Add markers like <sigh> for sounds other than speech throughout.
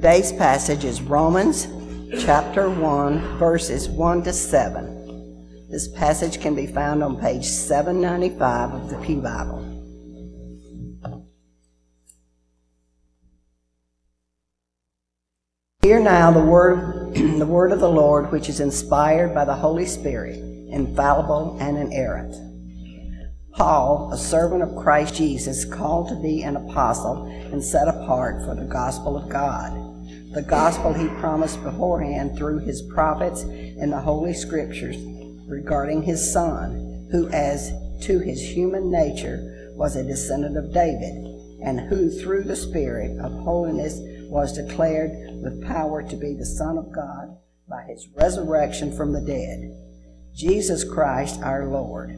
Today's passage is Romans chapter 1, verses 1 to 7. This passage can be found on page 795 of the Pew Bible. Hear now the word, <clears throat> the word of the Lord, which is inspired by the Holy Spirit, infallible and inerrant. Paul, a servant of Christ Jesus, called to be an apostle and set apart for the gospel of God, the gospel he promised beforehand through his prophets in the Holy Scriptures regarding his Son, who, as to his human nature, was a descendant of David, and who, through the Spirit of holiness, was declared with power to be the Son of God by his resurrection from the dead, Jesus Christ our Lord.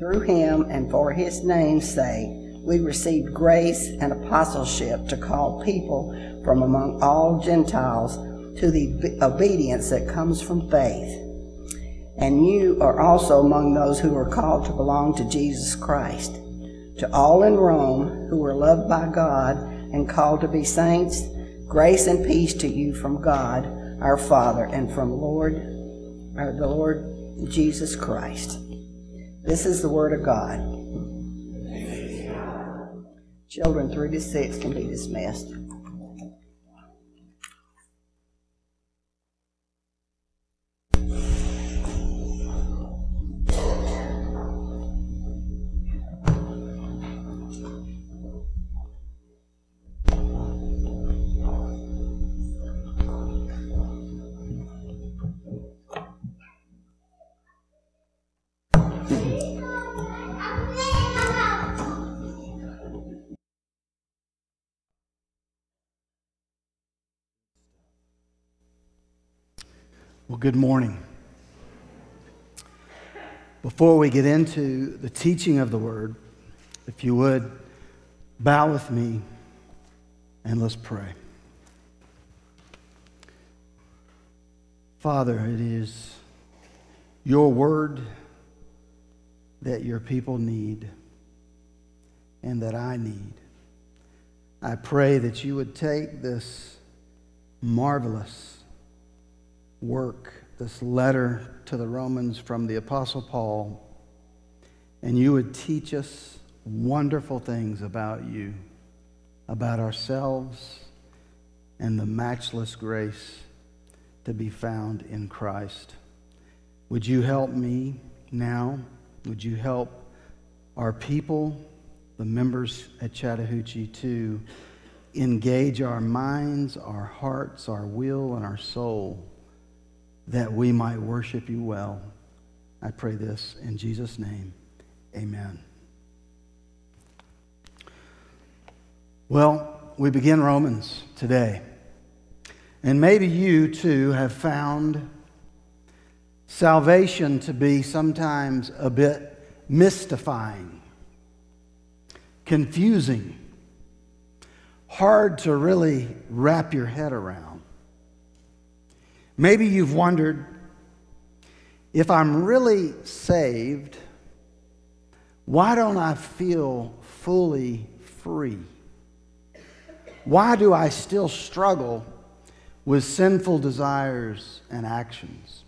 Through him and for his name's sake, we received grace and apostleship to call people from among all Gentiles to the obedience that comes from faith. And you are also among those who are called to belong to Jesus Christ. To all in Rome who are loved by God and called to be saints, Grace and peace to you from God, our Father, and from Lord, the Lord Jesus Christ. This is the Word of God. Children three to six can be dismissed. Well, good morning. Before we get into the teaching of the word, if you would bow with me and let's pray. Father, it is your word that your people need and that I need. I pray that you would take this marvelous work, this letter to the Romans from the Apostle Paul, and you would teach us wonderful things about you, about ourselves, and the matchless grace to be found in Christ. Would you help me now? Would you help our people, the members at Chattahoochee, to engage our minds, our hearts, our will, and our soul? That we might worship you well. I pray this in Jesus' name. Amen. Well, we begin Romans today. And maybe you too have found salvation to be sometimes a bit mystifying, confusing, hard to really wrap your head around. Maybe you've wondered if I'm really saved, why don't I feel fully free? Why do I still struggle with sinful desires and actions?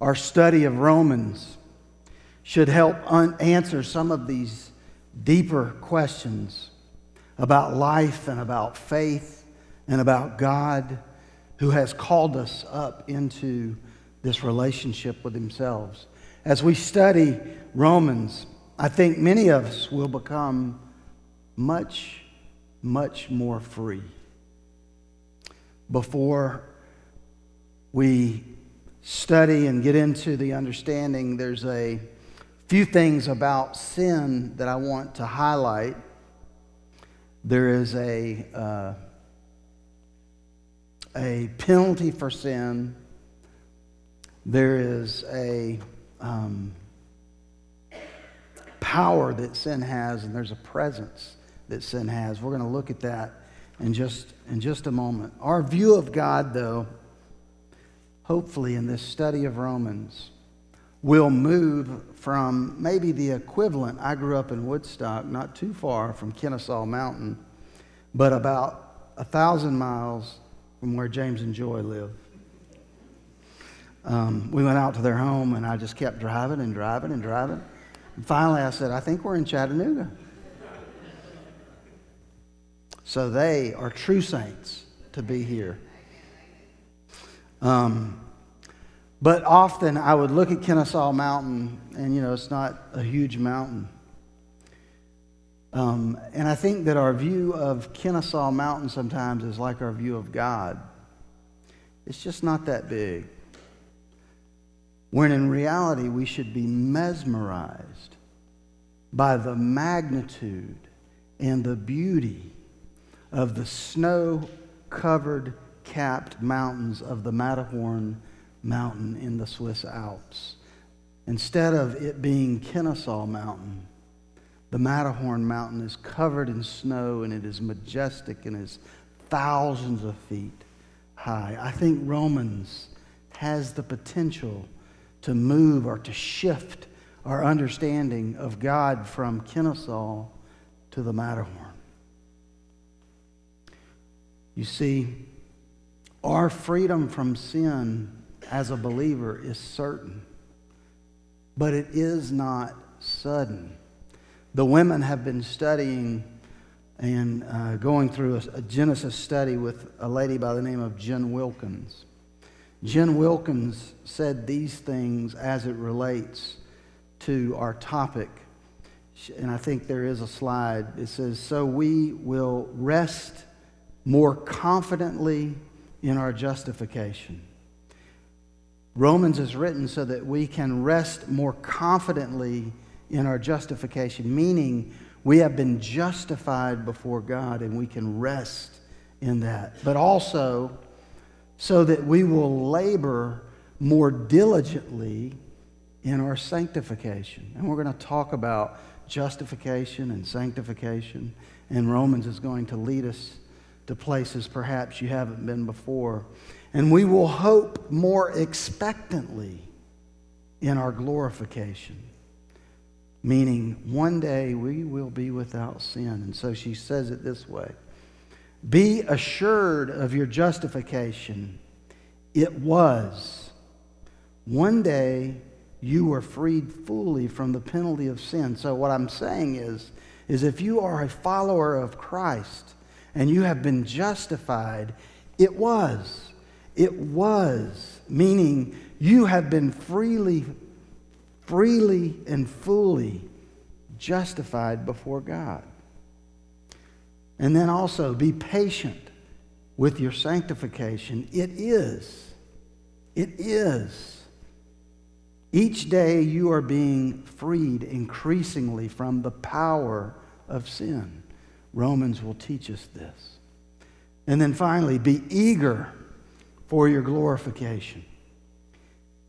Our study of Romans should help un- answer some of these deeper questions about life and about faith and about God who has called us up into this relationship with Himself. As we study Romans, I think many of us will become much, much more free. Before we study and get into the understanding, there's a few things about sin that I want to highlight. There is a uh, a penalty for sin. There is a um, power that sin has, and there's a presence that sin has. We're going to look at that in just, in just a moment. Our view of God, though, hopefully in this study of Romans, will move from maybe the equivalent. I grew up in Woodstock, not too far from Kennesaw Mountain, but about a thousand miles from where James and Joy live. Um, we went out to their home, and I just kept driving and driving and driving. And finally, I said, I think we're in Chattanooga. So they are true saints to be here. Um, but often I would look at Kennesaw Mountain, and you know, it's not a huge mountain. Um, and I think that our view of Kennesaw Mountain sometimes is like our view of God. It's just not that big. When in reality, we should be mesmerized by the magnitude and the beauty of the snow covered, capped mountains of the Matterhorn mountain in the Swiss Alps. Instead of it being Kennesaw Mountain, the Matterhorn mountain is covered in snow and it is majestic and is thousands of feet high. I think Romans has the potential to move or to shift our understanding of God from Kennesaw to the Matterhorn. You see, our freedom from sin as a believer is certain, but it is not sudden. The women have been studying and uh, going through a, a Genesis study with a lady by the name of Jen Wilkins. Jen Wilkins said these things as it relates to our topic. And I think there is a slide. It says, So we will rest more confidently in our justification. Romans is written so that we can rest more confidently in our justification, meaning we have been justified before God and we can rest in that. But also so that we will labor more diligently in our sanctification. And we're going to talk about justification and sanctification, and Romans is going to lead us to places perhaps you haven't been before. And we will hope more expectantly in our glorification, meaning one day we will be without sin. And so she says it this way Be assured of your justification. It was. One day you were freed fully from the penalty of sin. So what I'm saying is, is if you are a follower of Christ and you have been justified, it was. It was, meaning you have been freely, freely and fully justified before God. And then also be patient with your sanctification. It is. It is. Each day you are being freed increasingly from the power of sin. Romans will teach us this. And then finally, be eager for your glorification.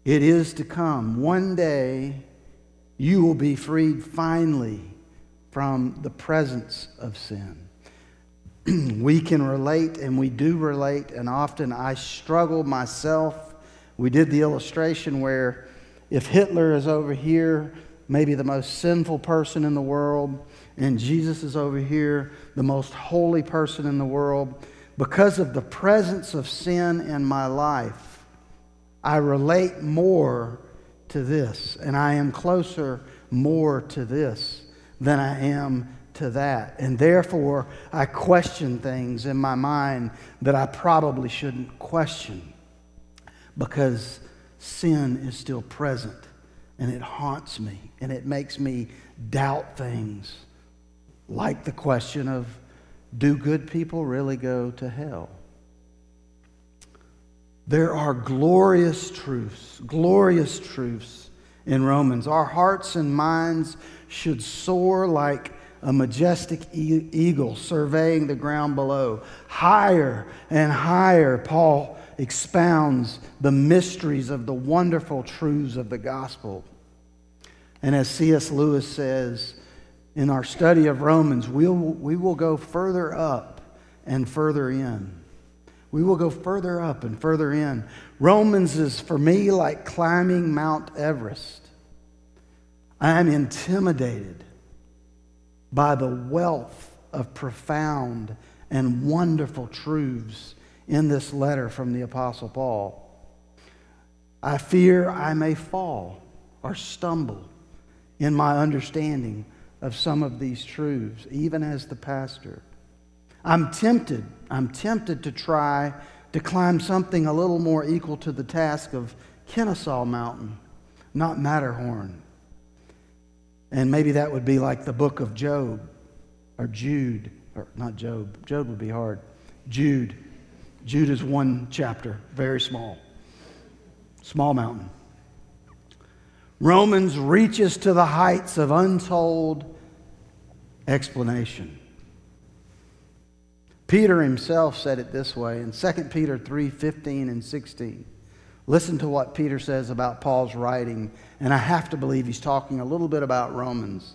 It is to come. One day you will be freed finally from the presence of sin. <clears throat> we can relate, and we do relate, and often I struggle myself. We did the illustration where if Hitler is over here, maybe the most sinful person in the world, and Jesus is over here, the most holy person in the world, because of the presence of sin in my life, I relate more to this, and I am closer more to this than I am to that. And therefore, I question things in my mind that I probably shouldn't question because sin is still present and it haunts me and it makes me doubt things like the question of do good people really go to hell? There are glorious truths, glorious truths in Romans. Our hearts and minds should soar like a majestic eagle surveying the ground below. Higher and higher, Paul expounds the mysteries of the wonderful truths of the gospel. And as C.S. Lewis says, in our study of Romans, we'll, we will go further up and further in. We will go further up and further in. Romans is for me like climbing Mount Everest. I am intimidated by the wealth of profound and wonderful truths in this letter from the Apostle Paul. I fear I may fall or stumble in my understanding of some of these truths, even as the pastor. I'm tempted, I'm tempted to try to climb something a little more equal to the task of Kennesaw Mountain, not Matterhorn. And maybe that would be like the book of Job or Jude, or not Job. Job would be hard. Jude. Jude is one chapter, very small. Small mountain. Romans reaches to the heights of untold explanation. Peter himself said it this way in 2 Peter 3 15 and 16. Listen to what Peter says about Paul's writing, and I have to believe he's talking a little bit about Romans.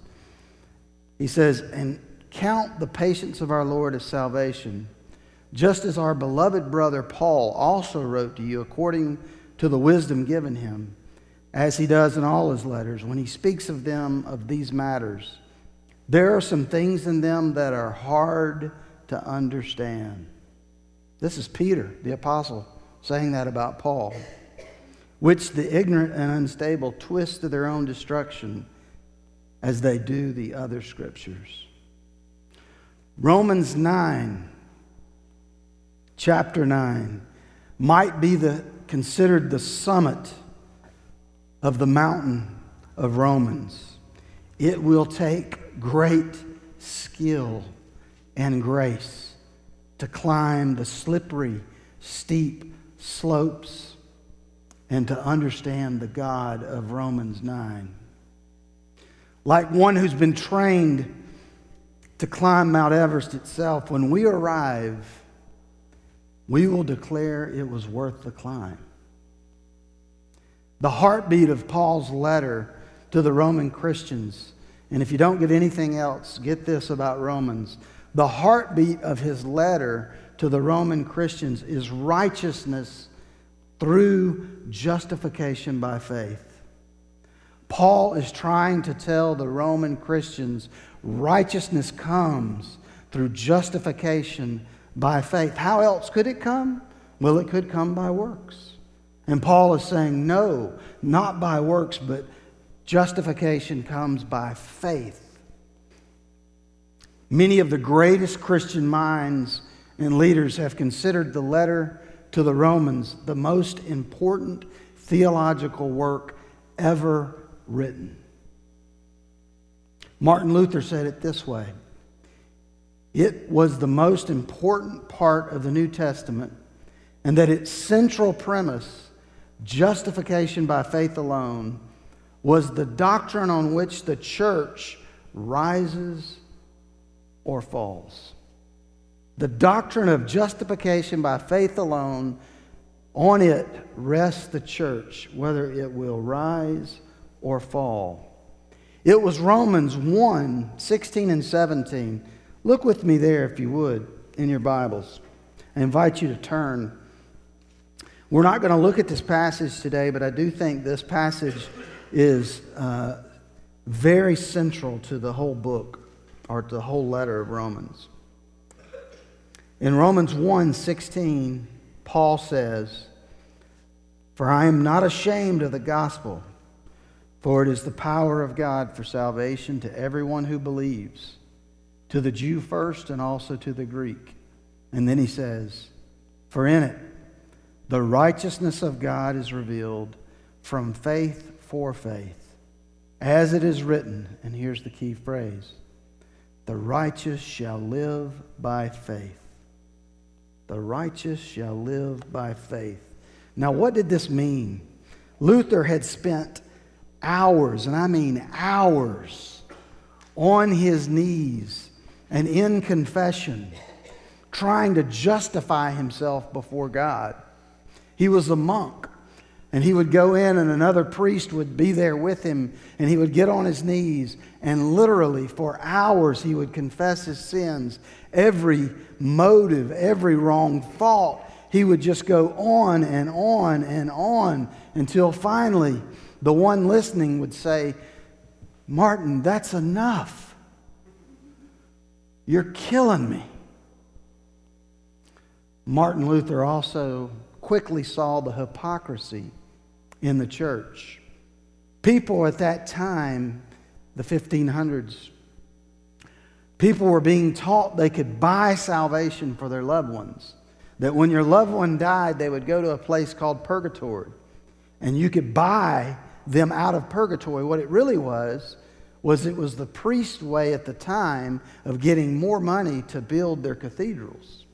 He says, And count the patience of our Lord as salvation, just as our beloved brother Paul also wrote to you according to the wisdom given him, as he does in all his letters, when he speaks of them, of these matters. There are some things in them that are hard to understand. This is Peter, the apostle, saying that about Paul, which the ignorant and unstable twist to their own destruction as they do the other scriptures. Romans 9, chapter 9, might be the, considered the summit of the mountain of Romans. It will take great skill and grace to climb the slippery, steep slopes and to understand the God of Romans 9. Like one who's been trained to climb Mount Everest itself, when we arrive, we will declare it was worth the climb. The heartbeat of Paul's letter to the Roman Christians, and if you don't get anything else, get this about Romans. The heartbeat of his letter to the Roman Christians is righteousness through justification by faith. Paul is trying to tell the Roman Christians righteousness comes through justification by faith. How else could it come? Well, it could come by works. And Paul is saying, no, not by works, but justification comes by faith. Many of the greatest Christian minds and leaders have considered the letter to the Romans the most important theological work ever written. Martin Luther said it this way It was the most important part of the New Testament, and that its central premise justification by faith alone, was the doctrine on which the church rises or falls. The doctrine of justification by faith alone, on it rests the church, whether it will rise or fall. It was Romans 1 16 and 17. Look with me there, if you would, in your Bibles. I invite you to turn we're not going to look at this passage today, but I do think this passage is uh, very central to the whole book or the whole letter of Romans. In Romans 1 16, Paul says, For I am not ashamed of the gospel, for it is the power of God for salvation to everyone who believes, to the Jew first and also to the Greek. And then he says, For in it, the righteousness of God is revealed from faith for faith. As it is written, and here's the key phrase the righteous shall live by faith. The righteous shall live by faith. Now, what did this mean? Luther had spent hours, and I mean hours, on his knees and in confession, trying to justify himself before God. He was a monk. And he would go in, and another priest would be there with him, and he would get on his knees, and literally for hours he would confess his sins, every motive, every wrong thought. He would just go on and on and on until finally the one listening would say, Martin, that's enough. You're killing me. Martin Luther also quickly saw the hypocrisy in the church. People at that time, the 1500s, people were being taught they could buy salvation for their loved ones. That when your loved one died, they would go to a place called purgatory and you could buy them out of purgatory. What it really was, was it was the priest way at the time of getting more money to build their cathedrals.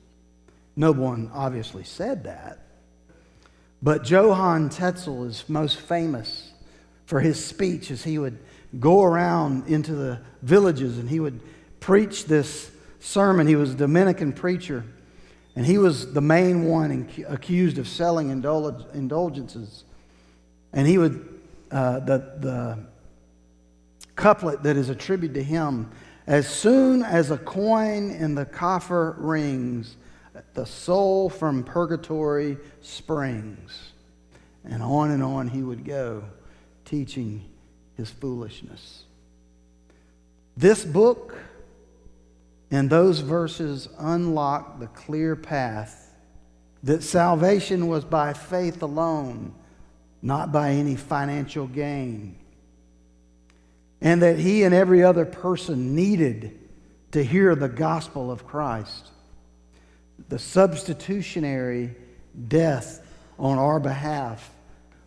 No one obviously said that. But Johann Tetzel is most famous for his speech as he would go around into the villages and he would preach this sermon. He was a Dominican preacher, and he was the main one accused of selling indulgences. And he would, uh, the, the couplet that is attributed to him as soon as a coin in the coffer rings, the soul from purgatory springs. And on and on he would go, teaching his foolishness. This book and those verses unlock the clear path that salvation was by faith alone, not by any financial gain. And that he and every other person needed to hear the gospel of Christ the substitutionary death on our behalf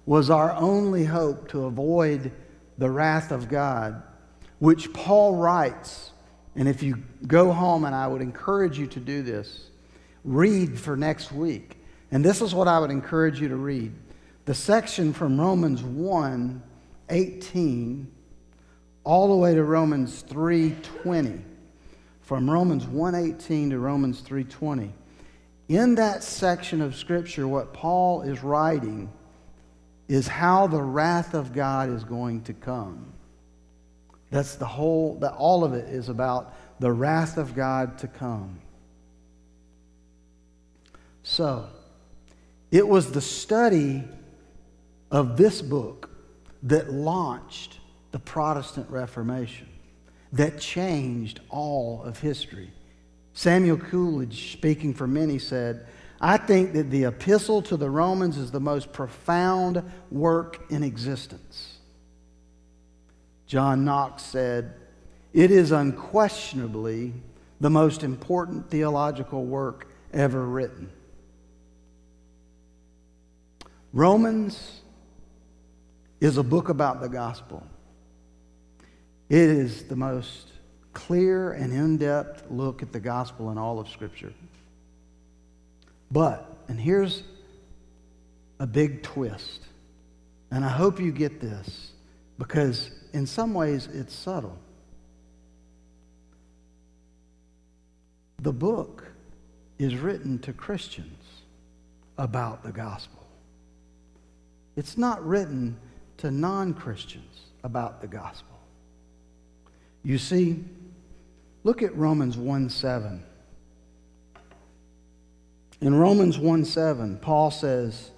was our only hope to avoid the wrath of God, which Paul writes. And if you go home, and I would encourage you to do this, read for next week. And this is what I would encourage you to read the section from Romans 1 18 all the way to Romans 3 20. From Romans 1 18 to Romans 3 20 in that section of Scripture, what Paul is writing is how the wrath of God is going to come. That's the whole, that all of it is about the wrath of God to come. So, it was the study of this book that launched the Protestant Reformation, that changed all of history. Samuel Coleridge, speaking for many, said, I think that the epistle to the Romans is the most profound work in existence. John Knox said, It is unquestionably the most important theological work ever written. Romans is a book about the gospel. It is the most clear and in depth look at the gospel in all of Scripture. But, and here's a big twist, and I hope you get this because in some ways it's subtle. The book is written to Christians about the gospel. It's not written to non Christians about the gospel. You see, Look at Romans 1 7. In Romans 1 7, Paul says,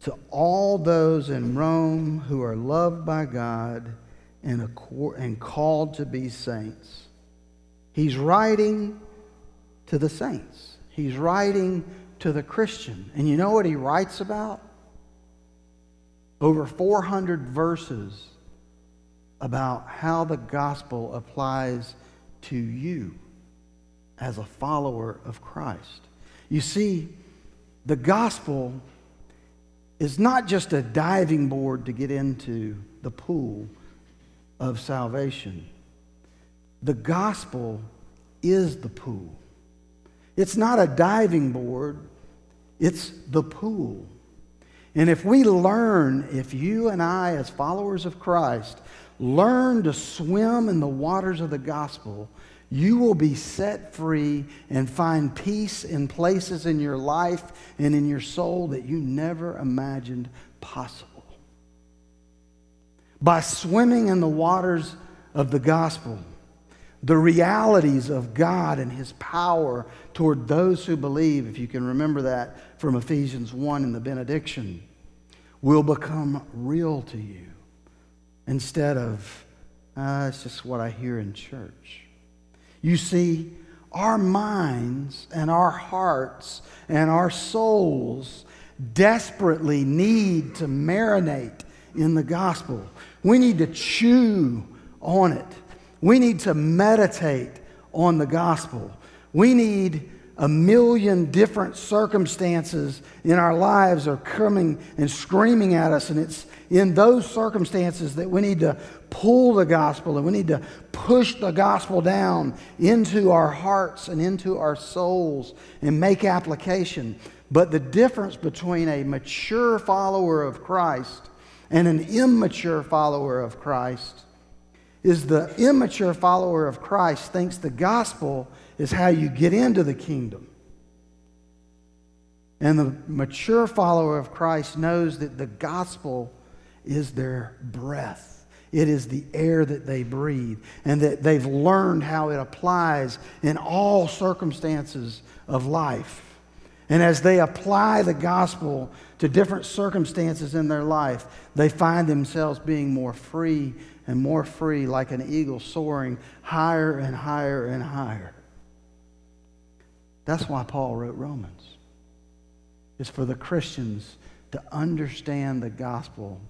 To all those in Rome who are loved by God and, and called to be saints. He's writing to the saints, he's writing to the Christian. And you know what he writes about? Over 400 verses about how the gospel applies to you as a follower of Christ. You see, the gospel is not just a diving board to get into the pool of salvation. The gospel is the pool. It's not a diving board, it's the pool. And if we learn, if you and I, as followers of Christ, learn to swim in the waters of the gospel, you will be set free and find peace in places in your life and in your soul that you never imagined possible. By swimming in the waters of the gospel, the realities of God and His power toward those who believe, if you can remember that from Ephesians 1 in the benediction, will become real to you instead of, uh, it's just what I hear in church. You see, our minds and our hearts and our souls desperately need to marinate in the gospel. We need to chew on it. We need to meditate on the gospel. We need a million different circumstances in our lives are coming and screaming at us. And it's in those circumstances that we need to pull the gospel and we need to push the gospel down into our hearts and into our souls and make application. But the difference between a mature follower of Christ and an immature follower of Christ is the immature follower of Christ thinks the gospel is how you get into the kingdom. And the mature follower of Christ knows that the gospel is their breath. It is the air that they breathe, and that they've learned how it applies in all circumstances of life. And as they apply the gospel to different circumstances in their life, they find themselves being more free and more free, like an eagle soaring higher and higher and higher. That's why Paul wrote Romans. It's for the Christians to understand the gospel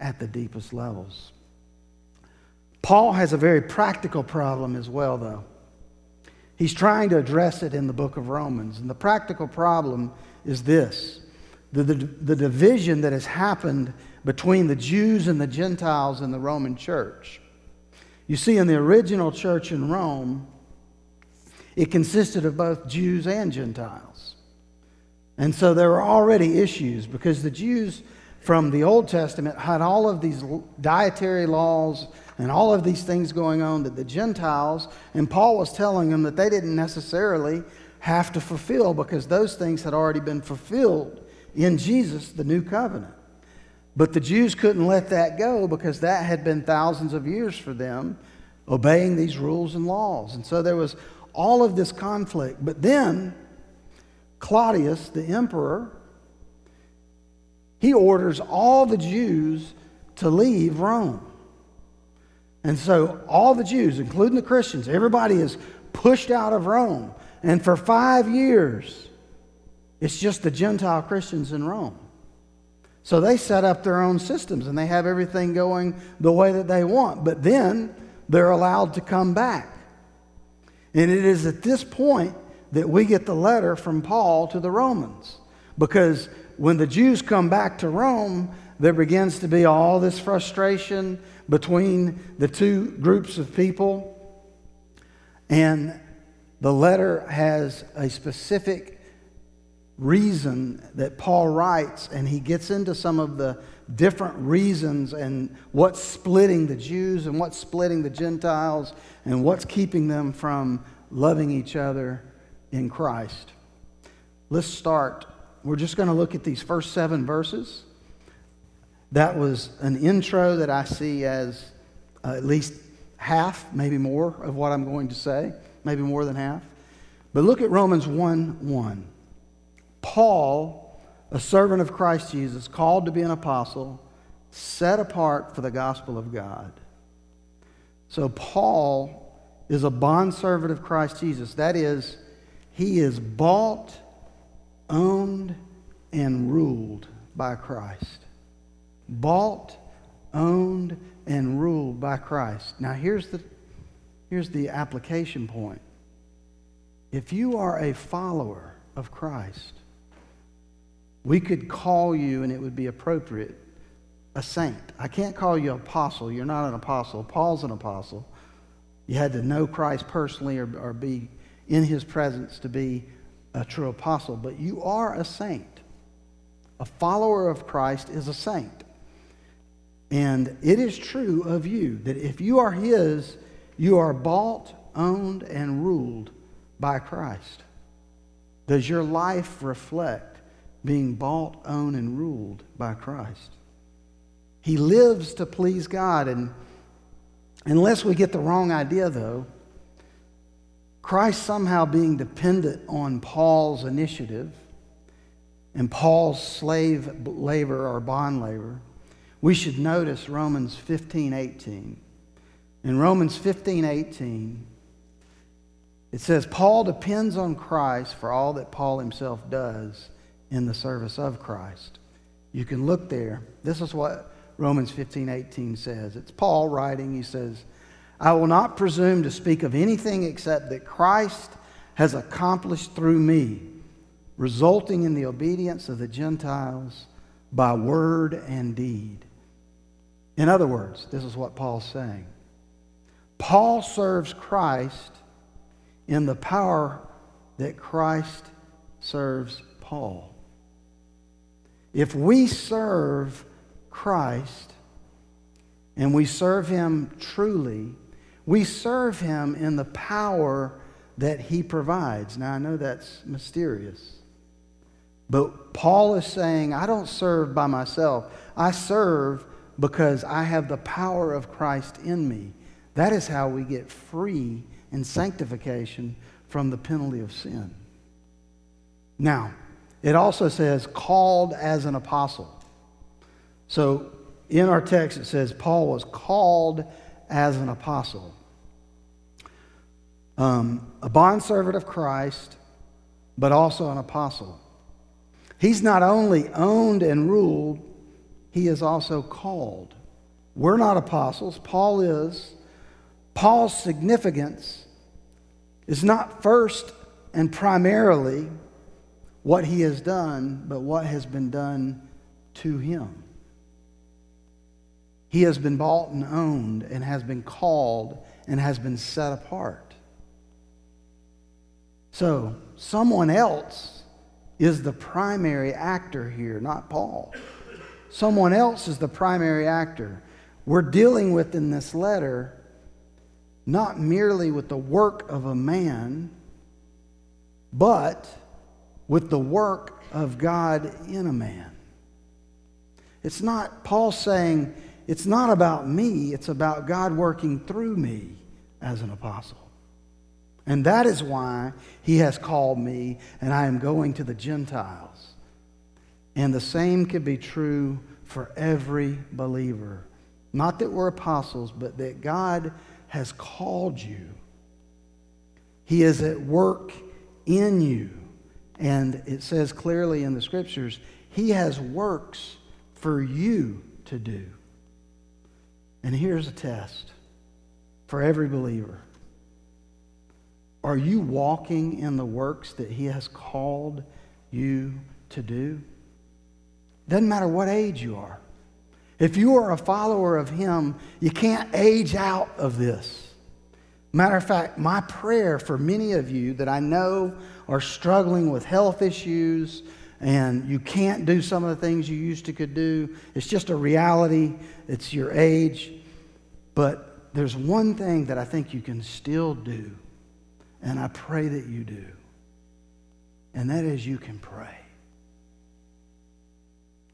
at the deepest levels. Paul has a very practical problem as well, though. He's trying to address it in the book of Romans. And the practical problem is this the, the, the, division that has happened between the Jews and the Gentiles in the Roman church. You see, in the original church in Rome, it consisted of both Jews and Gentiles. And so there were already issues because the Jews from the Old Testament had all of these dietary laws and all of these things going on that the Gentiles, and Paul was telling them that they didn't necessarily have to fulfill because those things had already been fulfilled in Jesus, the new covenant. But the Jews couldn't let that go because that had been thousands of years for them obeying these rules and laws. And so there was all of this conflict. But then Claudius, the emperor, he orders all the Jews to leave Rome. And so all the Jews, including the Christians, everybody is pushed out of Rome. And for five years, it's just the Gentile Christians in Rome. So they set up their own systems and they have everything going the way that they want. But then they're allowed to come back. And it is at this point that we get the letter from Paul to the Romans. Because when the Jews come back to Rome, there begins to be all this frustration between the two groups of people. And the letter has a specific reason that Paul writes, and he gets into some of the different reasons and what's splitting the Jews and what's splitting the Gentiles and what's keeping them from loving each other in Christ. Let's start we're just going to look at these first seven verses. That was an intro that I see as uh, at least half, maybe more, of what I'm going to say, maybe more than half. But look at Romans 1 1. Paul, a servant of Christ Jesus, called to be an apostle, set apart for the gospel of God. So Paul is a bondservant of Christ Jesus. That is, he is bought owned and ruled by Christ. Bought, owned, and ruled by Christ. Now, here's the, here's the application point. If you are a follower of Christ, we could call you, and it would be appropriate, a saint. I can't call you apostle. You're not an apostle. Paul's an apostle. You had to know Christ personally or, or be in his presence to be a true apostle, but you are a saint. A follower of Christ is a saint. And it is true of you that if you are his, you are bought, owned, and ruled by Christ. Does your life reflect being bought, owned, and ruled by Christ? He lives to please God. And unless we get the wrong idea, though, Christ somehow being dependent on Paul's initiative and Paul's slave labor or bond labor, we should notice Romans 15 18. In Romans 15 18, It says Paul depends on Christ for all that Paul himself does in the service of Christ. You can look there. This is what Romans 15 18 says. It's Paul writing. He says, I will not presume to speak of anything except that Christ has accomplished through me, resulting in the obedience of the Gentiles by word and deed. In other words, this is what Paul's saying Paul serves Christ in the power that Christ serves Paul. If we serve Christ and we serve him truly, we serve him in the power that he provides. Now, I know that's mysterious. But Paul is saying, I don't serve by myself. I serve because I have the power of Christ in me. That is how we get free in sanctification from the penalty of sin. Now, it also says, called as an apostle. So in our text, it says Paul was called as an apostle. Um, a bondservant of Christ, but also an apostle. He's not only owned and ruled, he is also called. We're not apostles, Paul is. Paul's significance is not first and primarily what he has done, but what has been done to him. He has been bought and owned and has been called and has been set apart. So, someone else is the primary actor here, not Paul. Someone else is the primary actor. We're dealing with in this letter not merely with the work of a man, but with the work of God in a man. It's not, Paul saying, it's not about me, it's about God working through me as an apostle. And that is why he has called me, and I am going to the Gentiles. And the same could be true for every believer. Not that we're apostles, but that God has called you. He is at work in you. And it says clearly in the scriptures, He has works for you to do. And here's a test for every believer Are you walking in the works that He has called you to do? Doesn't matter what age you are. If you are a follower of Him, you can't age out of this. Matter of fact, my prayer for many of you that I know are struggling with health issues and you can't do some of the things you used to could do, it's just a reality. It's your age. But there's one thing that I think you can still do, and I pray that you do, and that is you can pray.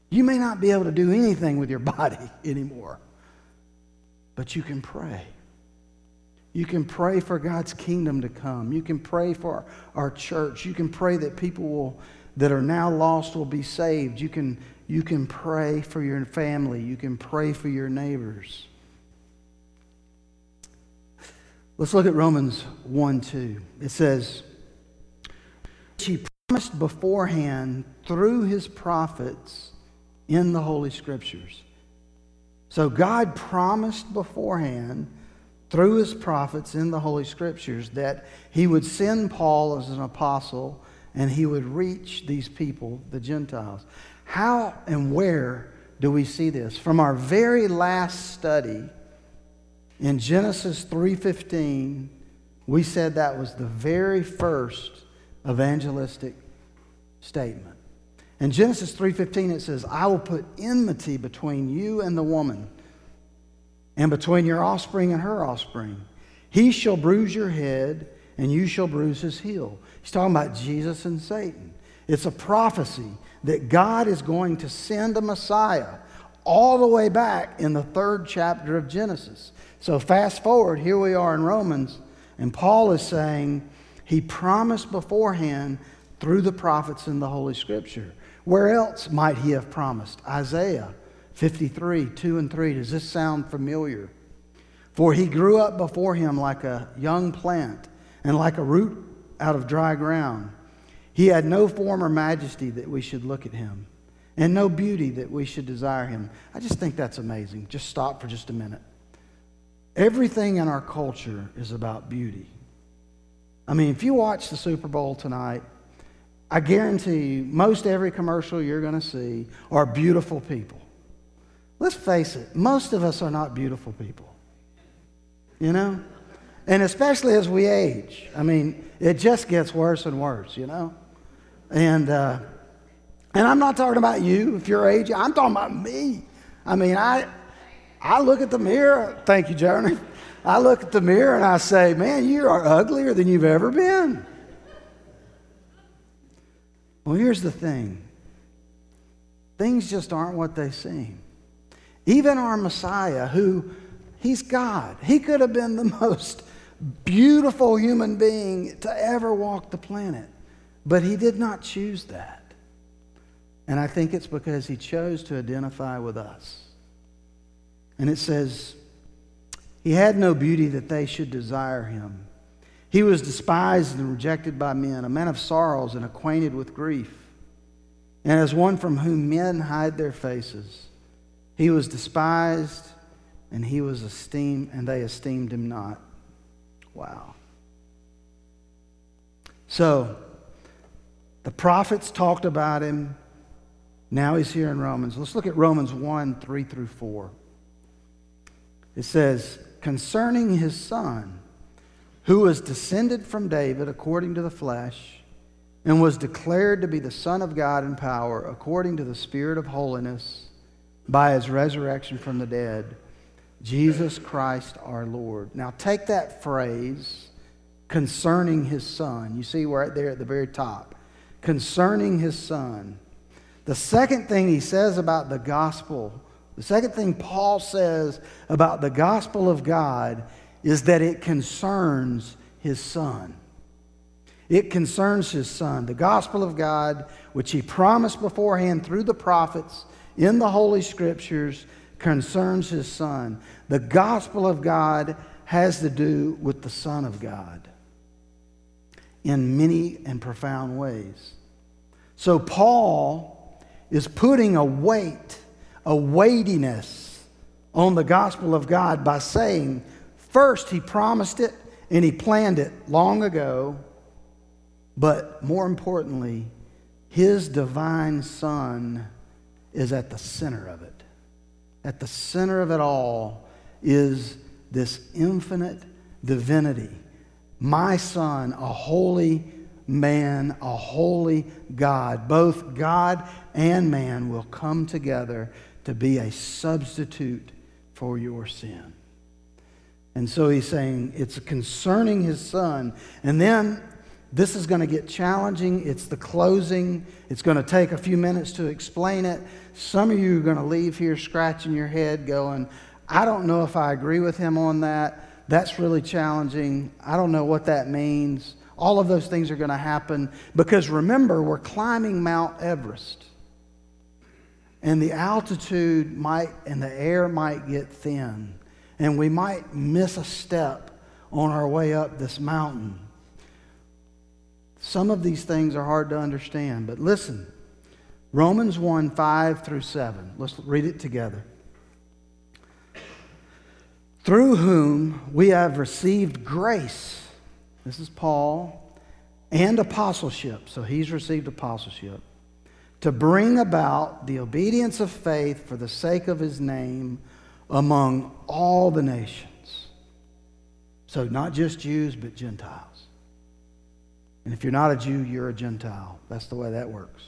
You may not be able to do anything with your <laughs> body anymore, but you can pray. You can pray for God's kingdom to come. You can pray for our church. You can pray that people will, that are now lost will be saved. You can, you can pray for your family. You can pray for your neighbors. Let's look at Romans 1 2. It says, He promised beforehand through his prophets in the Holy Scriptures. So God promised beforehand through his prophets in the Holy Scriptures that he would send Paul as an apostle and he would reach these people, the Gentiles. How and where do we see this? From our very last study in Genesis 3:15, we said that was the very first evangelistic statement. In Genesis 3:15 it says, "I will put enmity between you and the woman, and between your offspring and her offspring. He shall bruise your head, and you shall bruise his heel." He's talking about Jesus and Satan. It's a prophecy that God is going to send a Messiah all the way back in the third chapter of Genesis. So fast forward, here we are in Romans, and Paul is saying he promised beforehand through the prophets in the Holy Scripture. Where else might he have promised? Isaiah 53, 2 and 3. Does this sound familiar? For he grew up before him like a young plant and like a root out of dry ground. He had no form or majesty that we should look at him, and no beauty that we should desire him. I just think that's amazing. Just stop for just a minute. Everything in our culture is about beauty. I mean, if you watch the Super Bowl tonight, I guarantee you, most every commercial you're going to see are beautiful people. Let's face it, most of us are not beautiful people. You know? And especially as we age. I mean, it just gets worse and worse, you know? And, uh, and I'm not talking about you if you're age, I'm talking about me. I mean, I, I look at the mirror, thank you, Jeremy. I look at the mirror and I say, man, you are uglier than you've ever been. Well, here's the thing things just aren't what they seem. Even our Messiah, who he's God, he could have been the <laughs> most beautiful human being to ever walk the planet. But he did not choose that. And I think it's because he chose to identify with us. And it says, He had no beauty that they should desire him. He was despised and rejected by men, a man of sorrows and acquainted with grief. And as one from whom men hide their faces, he was despised and he was esteemed, and they esteemed him not. Wow. So, the prophets talked about him. Now he's here in Romans. Let's look at Romans 1 3 through 4. It says, Concerning his son, who was descended from David according to the flesh, and was declared to be the Son of God in power according to the Spirit of holiness by his resurrection from the dead, Jesus Christ our Lord. Now take that phrase, concerning his son. You see right there at the very top concerning his son. The second thing he says about the gospel, the second thing Paul says about the gospel of God is that it concerns his son. It concerns his son. The gospel of God, which he promised beforehand through the prophets in the Holy Scriptures, concerns his son. The gospel of God has to do with the Son of God in many and profound ways. So Paul is putting a weight, a weightiness on the gospel of God by saying, first, he promised it and he planned it long ago, but more importantly, his divine Son is at the center of it. At the center of it all is this infinite divinity. My Son, a holy man, a holy God. Both God and man will come together to be a substitute for your sin. And so he's saying it's concerning his son. And then this is going to get challenging. It's the closing. It's going to take a few minutes to explain it. Some of you are going to leave here scratching your head going, I don't know if I agree with him on that. That's really challenging. I don't know what that means. All of those things are going to happen because remember, we're climbing Mount Everest. And the altitude might, and the air might get thin. And we might miss a step on our way up this mountain. Some of these things are hard to understand, but listen Romans 1 5 through 7. Let's read it together. Through whom we have received grace this is Paul, and apostleship. So he's received apostleship to bring about the obedience of faith for the sake of his name among all the nations. So not just Jews, but Gentiles. And if you're not a Jew, you're a Gentile. That's the way that works.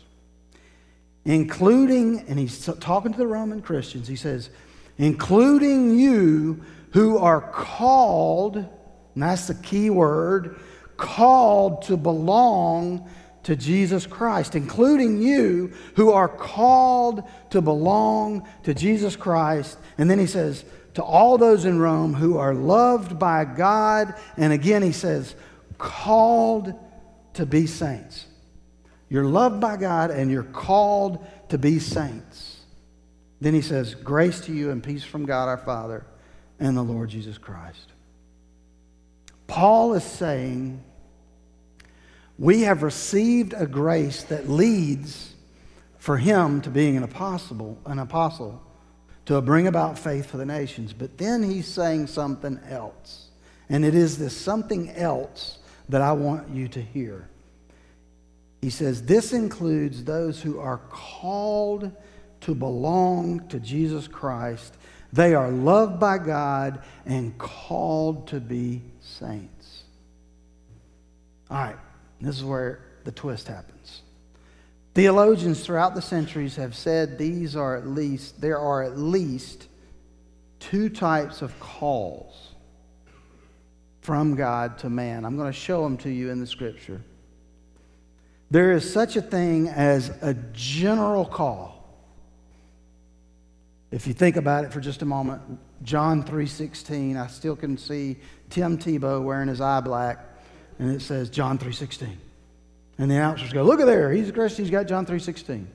Including, and he's talking to the Roman Christians, he says, including you who are called and that's the key word called to belong to Jesus Christ, including you who are called to belong to Jesus Christ. And then he says, to all those in Rome who are loved by God. And again, he says, called to be saints. You're loved by God and you're called to be saints. Then he says, Grace to you and peace from God our Father and the Lord Jesus Christ. Paul is saying, we have received a grace that leads for him to being an apostle, an apostle, to bring about faith for the nations. But then he's saying something else. And it is this something else that I want you to hear. He says, This includes those who are called to belong to Jesus Christ. They are loved by God and called to be saints. All right, this is where the twist happens. Theologians throughout the centuries have said these are at least, there are at least two types of calls from God to man. I'm going to show them to you in the scripture. There is such a thing as a general call. If you think about it for just a moment, John 3:16, I still can see Tim Tebow wearing his eye black, and it says John 3:16. And the announcers go, "Look at there, he's a Christian, he's got John 3:16."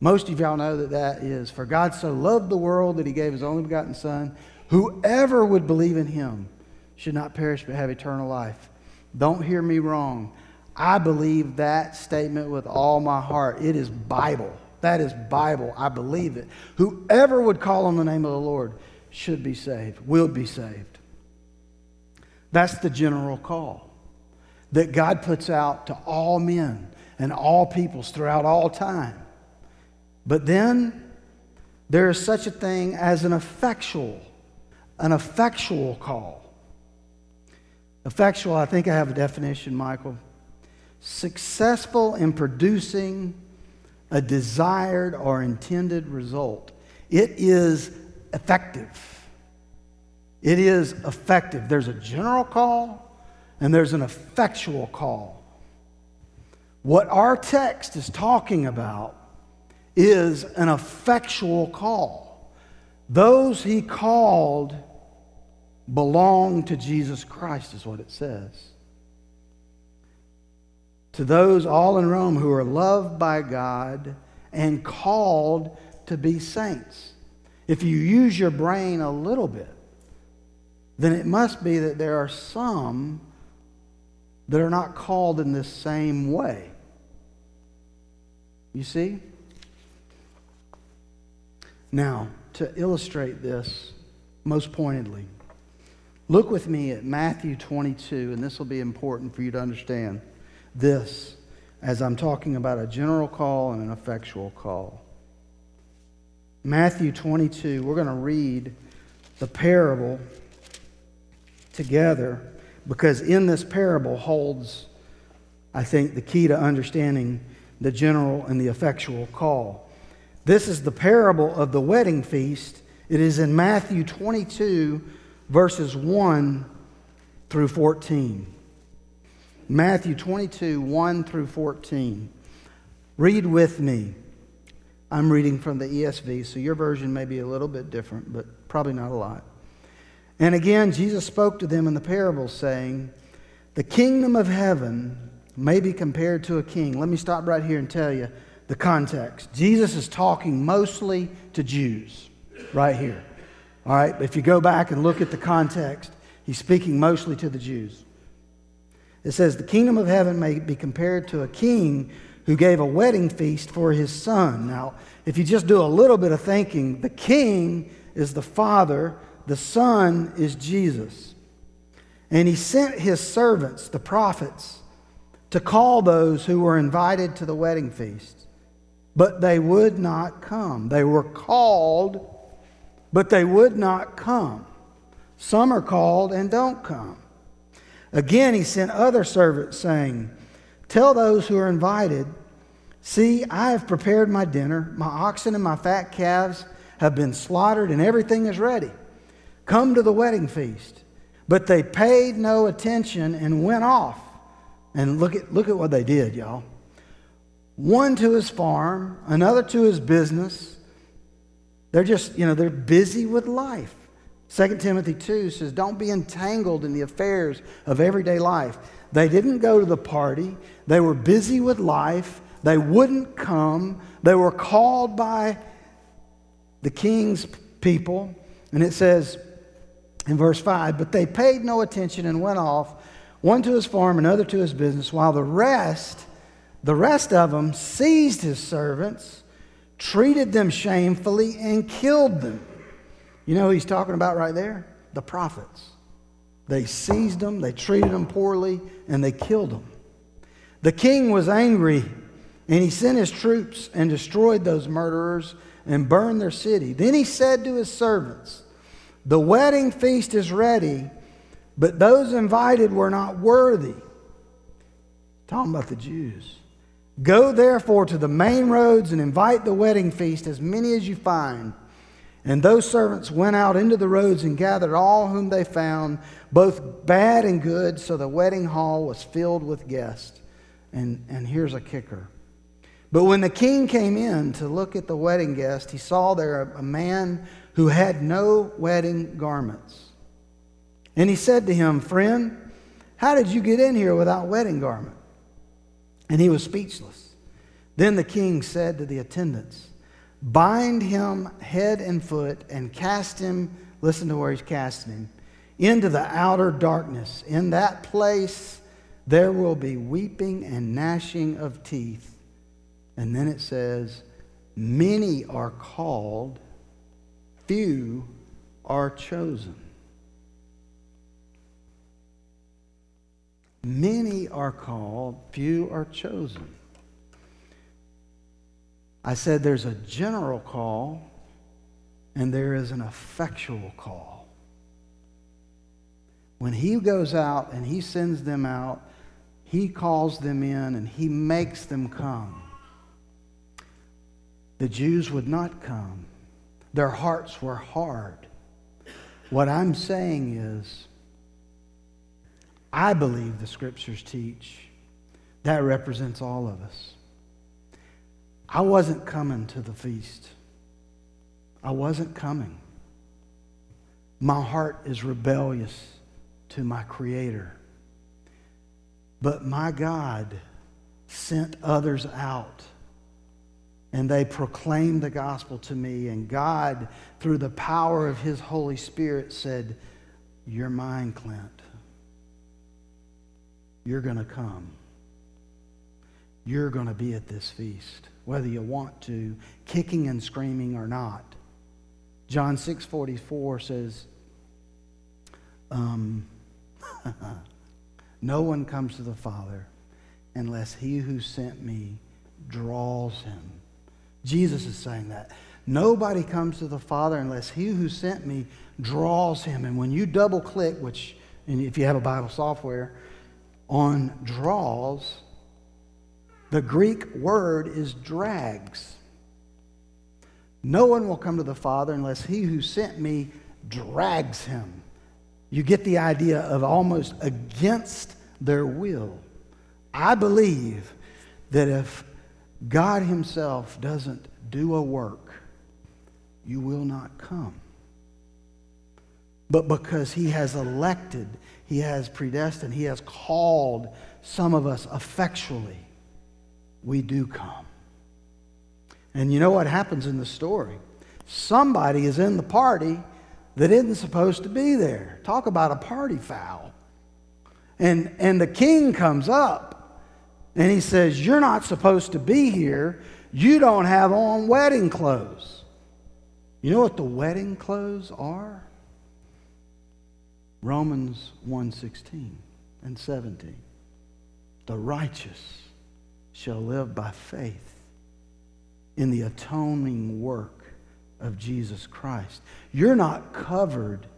Most of y'all know that that is, "For God so loved the world that he gave his only begotten son, whoever would believe in him should not perish but have eternal life." Don't hear me wrong. I believe that statement with all my heart. It is Bible. That is Bible. I believe it. Whoever would call on the name of the Lord should be saved, will be saved. That's the general call that God puts out to all men and all peoples throughout all time. But then there is such a thing as an effectual, an effectual call. Effectual, I think I have a definition, Michael successful in producing a desired or intended result. It is effective. It is effective. There's a general call and there's an effectual call. What our text is talking about is an effectual call. Those he called belong to Jesus Christ, is what it says to those all in Rome who are loved by God and called to be saints. If you use your brain a little bit, then it must be that there are some that are not called in this same way. You see? Now, to illustrate this most pointedly, look with me at Matthew 22, and this will be important for you to understand this as I'm talking about a general call and an effectual call. Matthew 22, we're going to read the parable together because in this parable holds, I think, the key to understanding the general and the effectual call. This is the parable of the wedding feast. It is in Matthew 22, verses 1 through 14. Matthew 22, 1 through 14. Read with me. I'm reading from the ESV, so your version may be a little bit different, but probably not a lot. And again, Jesus spoke to them in the parable, saying, The kingdom of heaven may be compared to a king. Let me stop right here and tell you the context. Jesus is talking mostly to Jews, right here. All right, if you go back and look at the context, he's speaking mostly to the Jews. It says, The kingdom of heaven may be compared to a king who gave a wedding feast for his son. Now, if you just do a little bit of thinking, the king is the Father, the Son is Jesus. And he sent his servants, the prophets, to call those who were invited to the wedding feast. But they would not come. They were called, but they would not come. Some are called and don't come. Again, he sent other servants, saying, Tell those who are invited, See, I have prepared my dinner. My oxen and my fat calves have been slaughtered, and everything is ready. Come to the wedding feast. But they paid no attention and went off. And look at, look at what they did, y'all. One to his farm, another to his business. They're just, you know, they're busy with life. 2 Timothy 2 says, Don't be entangled in the affairs of everyday life. They didn't go to the party, they were busy with life, they wouldn't come, they were called by the king's people. And it says, In verse 5, but they paid no attention and went off, one to his farm, another to his business, while the rest, the rest of them, seized his servants, treated them shamefully, and killed them. You know who he's talking about right there? The prophets. They seized them, they treated them poorly, and they killed them. The king was angry, and he sent his troops and destroyed those murderers and burned their city. Then he said to his servants, The wedding feast is ready, but those invited were not worthy. Talking about the Jews. Go therefore to the main roads and invite the wedding feast as many as you find. And those servants went out into the roads and gathered all whom they found, both bad and good, so the wedding hall was filled with guests. And, and here's a kicker. But when the king came in to look at the wedding guest, he saw there a, a man who had no wedding garments. And he said to him, Friend, how did you get in here without wedding garment? And he was speechless. Then the king said to the attendants, bind him head and foot, and cast him, listen to where he's casting him, into the outer darkness. In that place there will be weeping and gnashing of teeth. And then it says, Many are called, few are chosen. Many are called, few are chosen. I said there's a general call and there is an effectual call. When he goes out and he sends them out, he calls them in and he makes them come. The Jews would not come. Their hearts were hard. What I'm saying is, I believe the scriptures teach that represents all of us. I wasn't coming to the feast. I wasn't coming. My heart is rebellious to my Creator. But my God sent others out and they proclaimed the gospel to me. And God, through the power of His Holy Spirit, said, You're mine, Clint. You're going to come. You're going to be at this feast whether you want to, kicking and screaming or not. John 6:44 says, um, <laughs> "No one comes to the Father unless he who sent me draws him." Jesus is saying that. Nobody comes to the Father unless he who sent me draws him. And when you double click, which, if you have a Bible software, on draws, the Greek word is drags. No one will come to the Father unless he who sent me drags him. You get the idea of almost against their will. I believe that if God Himself doesn't do a work, you will not come. But because He has elected, He has predestined, He has called some of us effectually, we do come. And you know what happens in the story? Somebody is in the party that isn't supposed to be there. Talk about a party foul. And, and the king comes up and he says, You're not supposed to be here. You don't have on wedding clothes. You know what the wedding clothes are? Romans 1:16 and 17. The righteous shall live by faith in the atoning work of Jesus Christ. You're not covered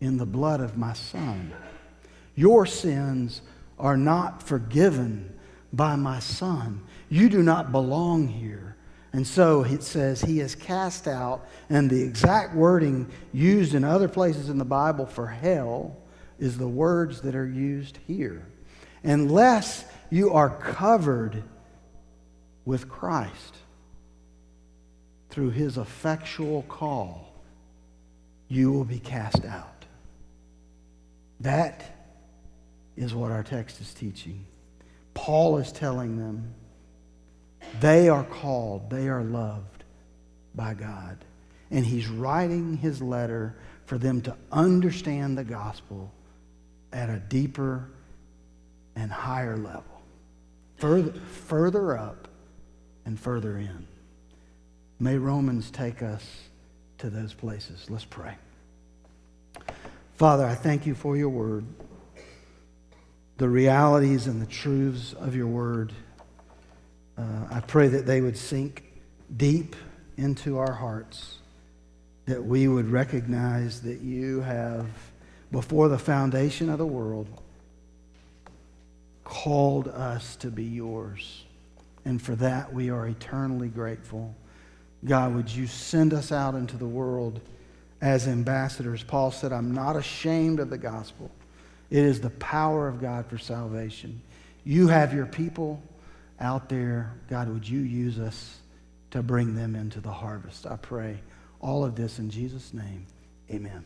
in the blood of my Son. Your sins are not forgiven by my Son. You do not belong here. And so it says he is cast out, and the exact wording used in other places in the Bible for hell is the words that are used here. Unless you are covered with Christ through his effectual call, you will be cast out. That is what our text is teaching. Paul is telling them they are called, they are loved by God. And he's writing his letter for them to understand the gospel at a deeper and higher level, further, further up and further in. May Romans take us to those places. Let's pray. Father, I thank you for your word, the realities and the truths of your word. Uh, I pray that they would sink deep into our hearts, that we would recognize that you have, before the foundation of the world, called us to be yours. And for that, we are eternally grateful. God, would you send us out into the world as ambassadors? Paul said, I'm not ashamed of the gospel. It is the power of God for salvation. You have your people out there. God, would you use us to bring them into the harvest? I pray all of this in Jesus' name. Amen.